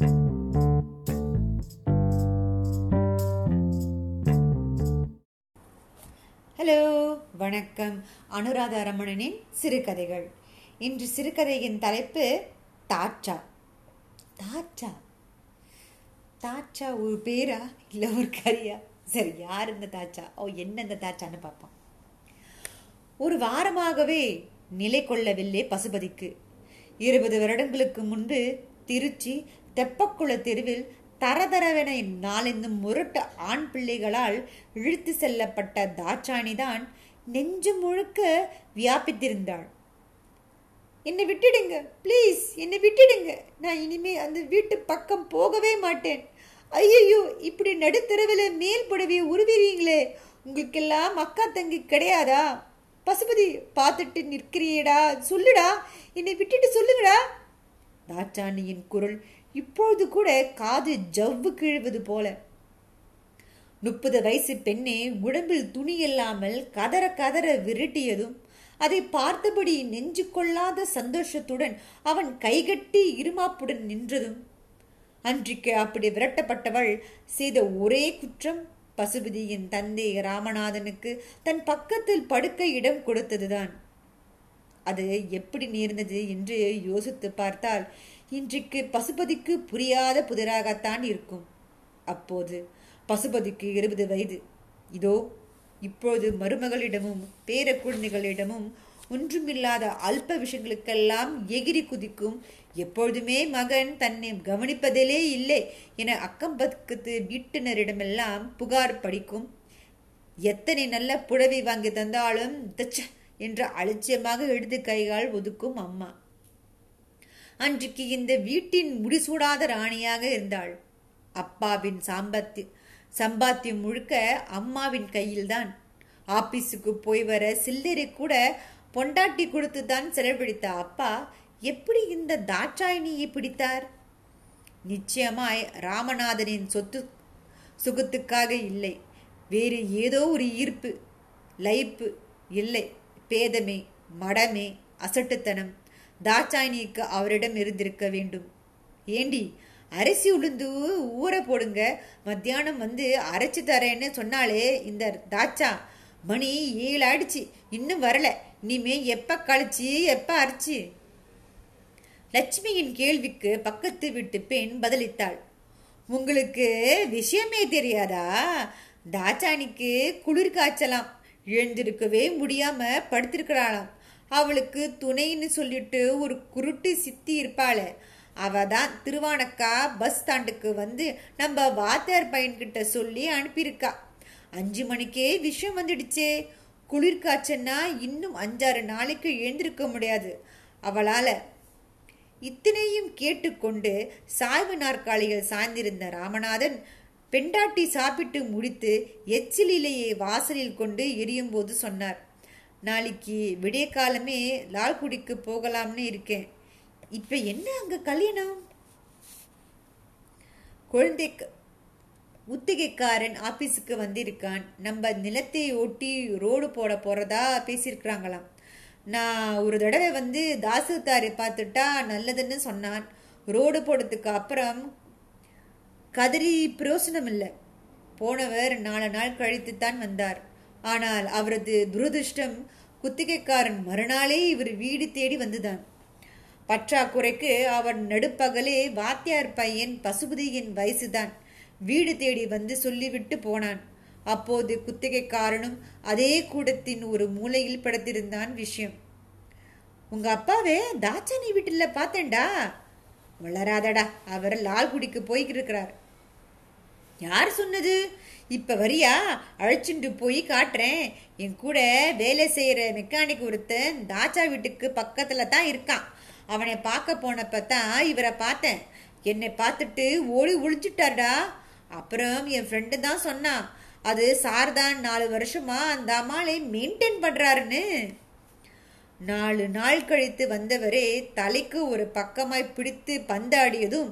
Hello வணக்கம். அனுராதா ரமணனின் சிறுகதைகள். இன்று சிறுகதையின் தலைப்பு தாச்சா தாச்சா தாச்சா ஒரு பேரா? இல்லை ஒரு கரியா சரி யார் இந்த தாச்சா ஓ என்ன இந்த தாச்சான்னு பார்ப்போம். ஒரு வாரமாகவே நிலை கொள்ளவில்லை பசுபதிக்கு. இருபது வருடங்களுக்கு முன்பு திருச்சி தெப்பக்குள தெருவில் தரதரவென நாளென்னும் முரட்டு ஆண் பிள்ளைகளால் இழுத்து செல்லப்பட்ட தாட்சாணிதான் நெஞ்சு முழுக்க வியாபித்திருந்தாள். என்னை விட்டுடுங்க ப்ளீஸ் என்னை விட்டுடுங்க. நான் இனிமே அந்த வீட்டு பக்கம் போகவே மாட்டேன். ஐயையோ இப்படி நடுத்தரவில் மேல் புடவையை உருவிறீங்களே. உங்களுக்கெல்லாம் அக்கா தங்கி கிடையாதா? பசுபதி பார்த்துட்டு நிற்கிறியேடா. சொல்லுடா என்னை விட்டுட்டு சொல்லுங்கடா. தாச்சாணியின் குரல் இப்பொழுது கூட காது ஜவ்வு கிழுவது போல. முப்பது வயசு பெண்ணே உடம்பில் துணி இல்லாமல் கதற கதற விரட்டியதும் அதை பார்த்தபடி நெஞ்சு கொள்ளாத சந்தோஷத்துடன் அவன் கைகட்டி இருமாப்புடன் நின்றதும் அன்றைக்கு அப்படி விரட்டப்பட்டவள் செய்த ஒரே குற்றம் பசுபதியின் தந்தை ராமநாதனுக்கு தன் பக்கத்தில் படுக்க இடம் கொடுத்ததுதான். அது எப்படி நேர்ந்தது என்று யோசித்து பார்த்தால் இன்றைக்கு பசுபதிக்கு புரியாத புதிராகத்தான் இருக்கும். அப்போது பசுபதிக்கு இருபது வயது. இதோ இப்போது மருமகளிடமும் பேர குழந்தைகளிடமும் ஒன்றுமில்லாத அல்ப விஷயங்களுக்கெல்லாம் எகிரி குதிக்கும். எப்பொழுதுமே மகன் தன்னை கவனிப்பதிலே இல்லை என அக்கம் பக்கத்து வீட்டினரிடமெல்லாம் புகார் படிக்கும். எத்தனை நல்ல புடவை வாங்கி தந்தாலும் தச்ச என்று அலட்சியமாக எடுத்து கைகால் ஒதுக்கும் அம்மா. அன்றைக்கு இந்த வீட்டின் முடிசூடாத ராணியாக இருந்தாள். அப்பாவின் சாம்பத்தி சம்பாத்தியம் முழுக்க அம்மாவின் கையில்தான். ஆபீஸுக்கு போய் வர சில்லறை கூட பொண்டாட்டி கொடுத்து தான் செலவழித்த அப்பா எப்படி இந்த தாட்சாயினியை பிடித்தார்? நிச்சயமாய் ராமநாதனின் சொத்து சுகத்துக்காக இல்லை. வேறு ஏதோ ஒரு ஈர்ப்பு லைப்பு இல்லை. பேதமே மடமே அசட்டுத்தனம் தாட்சாயினிக்கு அவரிடம் இருந்திருக்க வேண்டும். ஏண்டி அரிசி உளுந்து ஊற போடுங்க. மத்தியானம் வந்து அரைச்சி தரேன்னு சொன்னாலே இந்த தாச்சா மணி ஏழு ஆயிடுச்சு. இன்னும் வரல. இனிமே எப்ப கழிச்சு எப்ப அரைச்சி? லட்சுமியின் கேள்விக்கு பக்கத்து வீட்டு பெண் பதிலித்தாள் உங்களுக்கு விஷயமே தெரியாதா? தாச்சானிக்கு குளிர் காய்ச்சலாம். எழுந்திருக்கவே முடியாம படுத்திருக்கிறாளாம். அவளுக்கு துணைன்னு சொல்லிட்டு ஒரு குருட்டு சித்தி இருப்பாளே. அவ தான் திருவானக்கா பஸ் ஸ்டாண்டுக்கு வந்து நம்ம வாத்தியார் பையன்கிட்ட சொல்லி அனுப்பியிருக்கா. அஞ்சு மணிக்கே விஷயம் வந்துடுச்சே. குளிர் காய்ச்சன்னா இன்னும் அஞ்சாறு நாளைக்கு எழுந்திருக்க முடியாது. அவளால இத்தனையும் கேட்டுக்கொண்டு சாய்வு நாற்காலிகள் சாய்ந்திருந்த ராமநாதன் பெண்டாட்டி சாப்பிட்டு முடித்து எச்சிலிலேயே வாசலில் கொண்டு எரியும் போது சொன்னார் நாளைக்கு விடிய காலமே லால்குடிக்கு போகலாம்னு இருக்கேன். இப்போ என்ன அங்கே கல்யாணம்? குழந்தை உத்திகைக்காரன் ஆபீஸுக்கு வந்திருக்கான். நம்ம நிலத்தை ஒட்டி ரோடு போட போகிறதா பேசியிருக்கிறாங்களாம். நான் ஒரு தடவை வந்து தாசுதாரை பார்த்துட்டா நல்லதுன்னு சொன்னான். ரோடு போடுறதுக்கு அப்புறம் கதிரி பிரயோசனம் இல்லை போனவர் நாலு நாள் கழித்து தான் வந்தார். ஆனால் அவரது துரதிருஷ்டம் குத்திகைக்காரன் மறுநாளே இவர் வீடு தேடி வந்துதான். பற்றாக்குறைக்கு அவன் நடுப்பகலே வாத்தியார் பையன் பசுபதியின் வயசுதான். வீடு தேடி வந்து சொல்லிவிட்டு போனான். அப்போது குத்திகைக்காரனும் அதே கூடத்தின் ஒரு மூலையில் படுத்திருந்தான் விஷயம். உங்க அப்பாவே தாச்சானி வீட்டில் பார்த்தேன்டா வளராதடா அவர் லால்குடிக்கு போய்கிட்டு இருக்கிறார் யார் சொன்னது? இப்ப வரியா? அழைச்சிட்டு போய் காட்டுறேன். என் கூட வேலை செய்யற மெக்கானிக் ஒருத்தன் தாச்சா வீட்டுக்கு பக்கத்துல தான் இருக்கான். அவனை பார்க்க போனப்ப தான் இவரை பார்த்தேன். என்னை பார்த்துட்டு ஓடி ஒழிஞ்சிட்டாருடா அப்புறம் என் ஃப்ரெண்டு தான் சொன்னான் அது சார்தான் நாலு வருஷமா அந்த அம்மாளை மெயின்டைன் பண்றாருன்னு. நாலு நாள் கழித்து வந்தவரே தலைக்கு ஒரு பக்கமாய் பிடித்து பந்தாடியதும்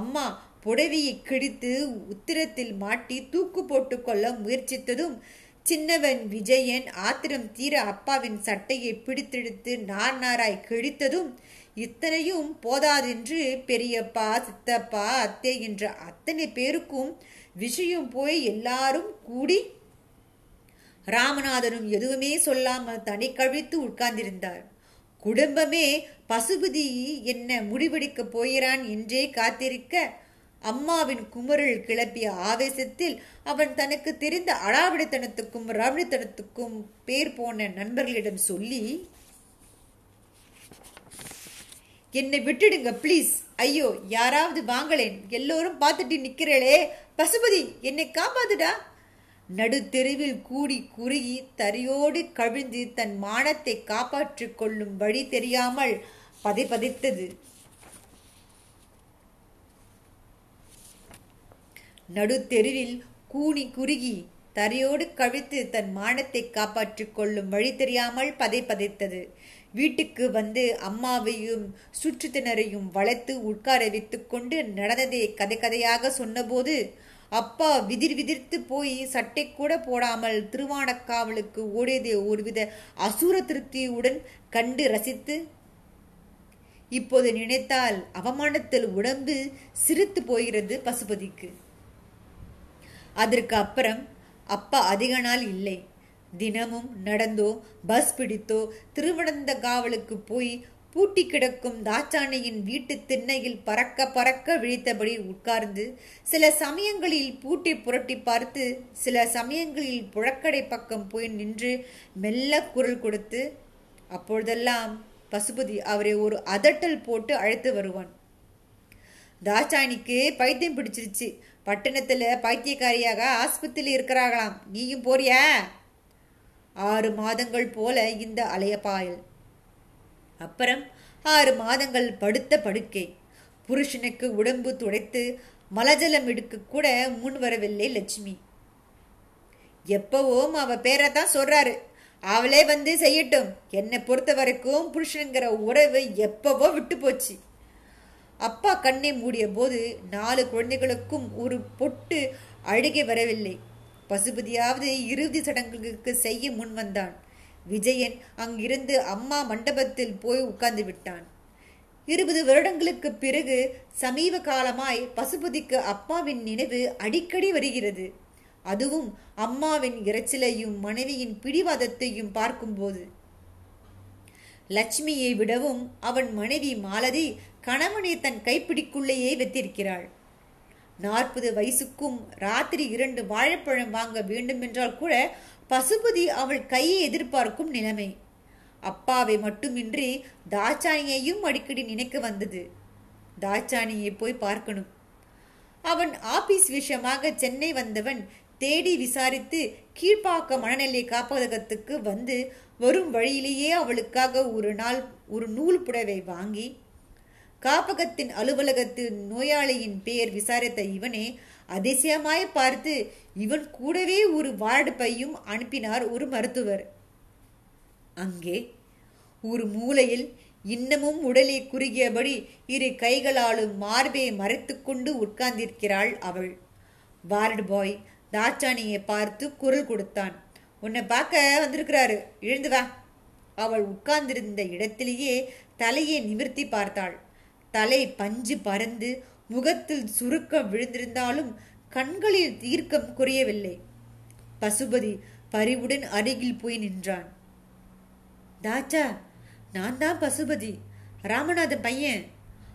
அம்மா புடவியை கிழித்து உத்திரத்தில் மாட்டி தூக்கு போட்டு கொள்ள முயற்சித்ததும் சின்னவன் விஜயன் ஆத்திரம் தீர அப்பாவின் சட்டையை பிடித்தெடுத்து நார் நாராய் கிழித்ததும் இத்தனையும் போதாதென்று பெரியப்பா சித்தப்பா அத்தை என்ற அத்தனை பேருக்கும் விஷயம் போய் எல்லாரும் கூடி ராமநாதனும் எதுவுமே சொல்லாமல் தனி கழித்து உட்கார்ந்திருந்தார் குடும்பமே பசுபதி என்ன முடிவெடுக்க போகிறான் என்றே காத்திருக்க அம்மாவின் குமரல் கிளப்பிய ஆவேசத்தில் அவன் தனக்கு தெரிந்த அடாவிடித்தனத்துக்கும் ராவிடித்தனத்துக்கும் பேர் போன நண்பர்களிடம் சொல்லி என்னை விட்டுடுங்க ப்ளீஸ் ஐயோ யாராவது வாங்களேன். எல்லோரும் பார்த்துட்டு நிற்கிறளே பசுபதி என்னை காப்பாத்துடா. நடுத்தெருவில் கூடி குறுகி தரையோடு கவிழ்ந்து தன் மானத்தை காப்பாற்றிக் கொள்ளும் வழி தெரியாமல் பதைபதைத்தது. நடுத்தெருவில் கூனி குறுகி தரையோடு கவிழ்த்து தன் மானத்தை காப்பாற்றிக் கொள்ளும் வழி தெரியாமல் பதை பதைத்தது. வீட்டுக்கு வந்து அம்மாவையும் சுற்றுத்தினரையும் வளைத்து உட்கார வைத்துக் கொண்டு நடந்ததை கதை கதையாக சொன்னபோது அப்பா விதிர் விதிர்த்து போய் சட்டை கூட போடாமல் திருவானக்காவலுக்கு ஓடியதை ஒருவித அசுர திருப்தியுடன் கண்டு ரசித்து இப்போது நினைத்தால் அவமானத்தில் உடம்பு சிரித்து போகிறது பசுபதிக்கு. அதற்கு அப்புறம் அப்பா அதிக நாள் இல்லை. தினமும் நடந்தோ பஸ் பிடித்தோ திருவனந்த காவலுக்கு போய் பூட்டி கிடக்கும் தாச்சானையின் வீட்டு திண்ணையில் பறக்க பறக்க விழித்தபடி உட்கார்ந்து சில சமயங்களில் பூட்டி புரட்டி பார்த்து சில சமயங்களில் புழக்கடை பக்கம் போய் நின்று மெல்ல குரல் கொடுத்து அப்பொழுதெல்லாம் பசுபதி அவரை ஒரு அதட்டல் போட்டு அழைத்து வருவான். தாச்சானிக்கு பைத்தியம் பிடிச்சிருச்சு. பட்டணத்தில் பைத்தியக்காரியாக ஆஸ்பத்திரியில் இருக்கிறாங்களாம். நீயும் போறியா? ஆறு மாதங்கள் போல இந்த அலையப்பாயல் அப்புறம் ஆறு மாதங்கள் படுத்த படுக்கை. புருஷனுக்கு உடம்பு துடைத்து மலஜலம் எடுக்க கூட முன் வரவில்லை லட்சுமி. எப்பவும் அவ தான் சொல்றாரு. அவளே வந்து செய்யட்டும். என்னை பொறுத்த வரைக்கும் புருஷனுங்கிற உறவு எப்பவோ விட்டு போச்சு. அப்பா கண்ணை மூடிய போது நாலு குழந்தைகளுக்கும் ஒரு பொட்டு அழுகை வரவில்லை. பசுபதியாவது இறுதி சடங்குகளுக்கு செய்ய முன் வந்தான். விஜயன் அங்கிருந்து அம்மா மண்டபத்தில் போய் உட்கார்ந்து விட்டான். இருபது வருடங்களுக்கு பிறகு சமீப காலமாய் பசுபதிக்கு அப்பாவின் நினைவு அடிக்கடி வருகிறது. அதுவும் அம்மாவின் இறைச்சலையும் மனைவியின் பிடிவாதத்தையும் பார்க்கும்போது. லட்சுமியை விடவும் அவன் மனைவி மாலதி கணவனை தன் கைப்பிடிக்குள்ளேயே வைத்திருக்கிறாள். நாற்பது வயசுக்கும் ராத்திரி இரண்டு வாழைப்பழம் வாங்க வேண்டுமென்றால் கூட பசுபதி அவள் கையை எதிர்பார்க்கும் நிலைமை. அப்பாவை மட்டுமின்றி தாச்சானியையும் அடிக்கடி நினைக்க வந்தது. தாச்சானியை போய் பார்க்கணும். அவன் ஆபீஸ் விஷயமாக சென்னை வந்தவன் தேடி விசாரித்து கீழ்ப்பாக்க மனநிலை காப்பகத்துக்கு வந்து வரும் வழியிலேயே அவளுக்காக ஒரு நாள் ஒரு நூல் புடவை வாங்கி காப்பகத்தின் அலுவலகத்தில் நோயாளியின் பெயர் விசாரித்த இவனே அதிசயமாய் பார்த்து இவன் கூடவே ஒரு வார்டு பையும் அனுப்பினார் ஒரு மருத்துவர். அங்கே ஒரு மூலையில் இன்னமும் உடலை குறுகியபடி இரு கைகளாலும் மார்பை மறைத்துக்கொண்டு உட்கார்ந்திருக்கிறாள் அவள். வார்டு பாய் தாச்சானியை பார்த்து குரல் கொடுத்தான். உன்னை பார்க்க வந்திருக்கிறாரு. எழுந்து வா. அவள் உட்கார்ந்திருந்த இடத்திலேயே தலையை நிமிர்த்தி பார்த்தாள். தலை பஞ்சு பறந்து முகத்தில் சுருக்கம் விழுந்திருந்தாலும் கண்களில் தீர்க்கம் குறையவில்லை. பசுபதி பரிவுடன் அருகில் போய் நின்றான். தாச்சா நான் தான் பசுபதி. ராமநாதன் பையன்.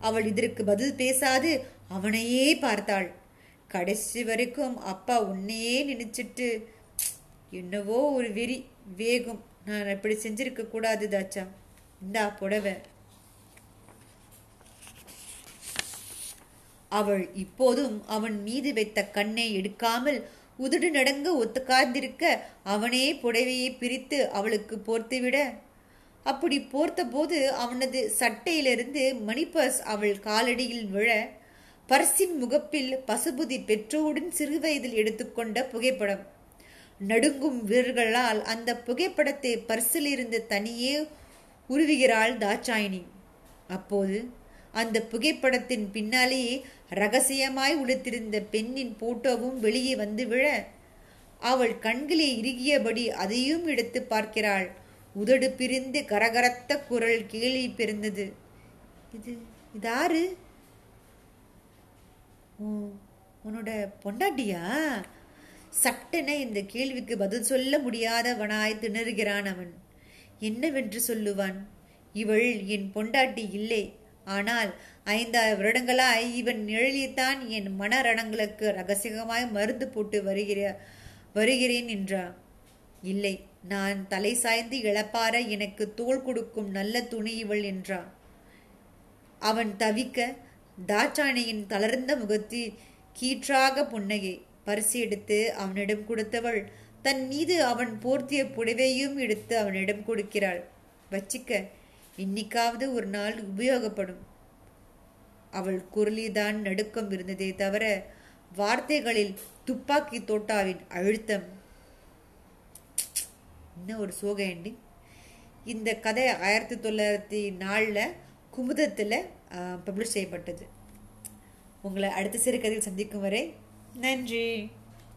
அவள் இதற்கு பதில் பேசாது அவனையே பார்த்தாள். கடைசி வரைக்கும் அப்பா உன்னையே நினைச்சிட்டு என்னவோ ஒரு வெறி வேகம். நான் இப்படி செஞ்சிருக்க கூடாது தாச்சா இந்தா புடவை. அவள் இப்போதும் அவன் மீது வைத்த கண்ணை எடுக்காமல் உதடு நடங்க ஒத்துக்கார்ந்திருக்க அவனே புடவையை பிரித்து அவளுக்கு போர்த்துவிட. அப்படி போர்த்தபோது அவனது சட்டையிலிருந்து மணிபர்ஸ் அவள் காலடியில் விழ பர்சின் முகப்பில் பசுபுதி பெற்றோருடன் சிறுவயதில் எடுத்துக்கொண்ட புகைப்படம். நடுங்கும் வீரர்களால் அந்த புகைப்படத்தை பர்சிலிருந்து தனியே உருவுகிறாள் தாட்சாயினி அப்போது அந்த புகைப்படத்தின் பின்னாலே ரகசியமாய் உடுத்திருந்த பெண்ணின் போட்டோவும் வெளியே வந்து விழ அவள் கண்களே இறுகியபடி அதையும் எடுத்து பார்க்கிறாள். உதடு பிரிந்து கரகரத்த குரல் கேலி பிறந்தது. இது இதாரு யாரு உன்னோட பொண்டாட்டியா? சட்டென இந்த கேள்விக்கு பதில் சொல்ல முடியாதவனாய் திணறுகிறான் அவன். என்னவென்று சொல்லுவான்? இவள் என் பொண்டாட்டி இல்லை. ஆனால் ஐந்தாறு வருடங்களாய் இவன் நிழலியத்தான் என் மனரணங்களுக்கு ரகசியமாய் மருந்து போட்டு வருகிற வருகிறேன் என்றான். இல்லை நான் தலை சாய்ந்து இழப்பார எனக்கு தோள் கொடுக்கும் நல்ல துணி இவள் என்றான். அவன் தவிக்க தாட்சாணியின் தளர்ந்த முகத்தில் கீற்றாக புன்னகை. பரிசு எடுத்து அவனிடம் கொடுத்தவள் தன் மீது அவன் போர்த்திய புடவையும் எடுத்து அவனிடம் கொடுக்கிறாள். வச்சிக்க இன்னிக்காவது ஒரு நாள் உபயோகப்படும். அவள் குரலிதான் நடுக்கம் இருந்ததே தவிர வார்த்தைகளில் துப்பாக்கி தோட்டாவின் அழுத்தம். இன்னும் ஒரு சோக எண்டிங் இந்த கதை ஆயிரத்தி தொள்ளாயிரத்தி நாலில் குமுதத்தில் பப்ளிஷ் செய்யப்பட்டது. உங்களை அடுத்த சிறுகதையில் சந்திக்கும் வரை நன்றி.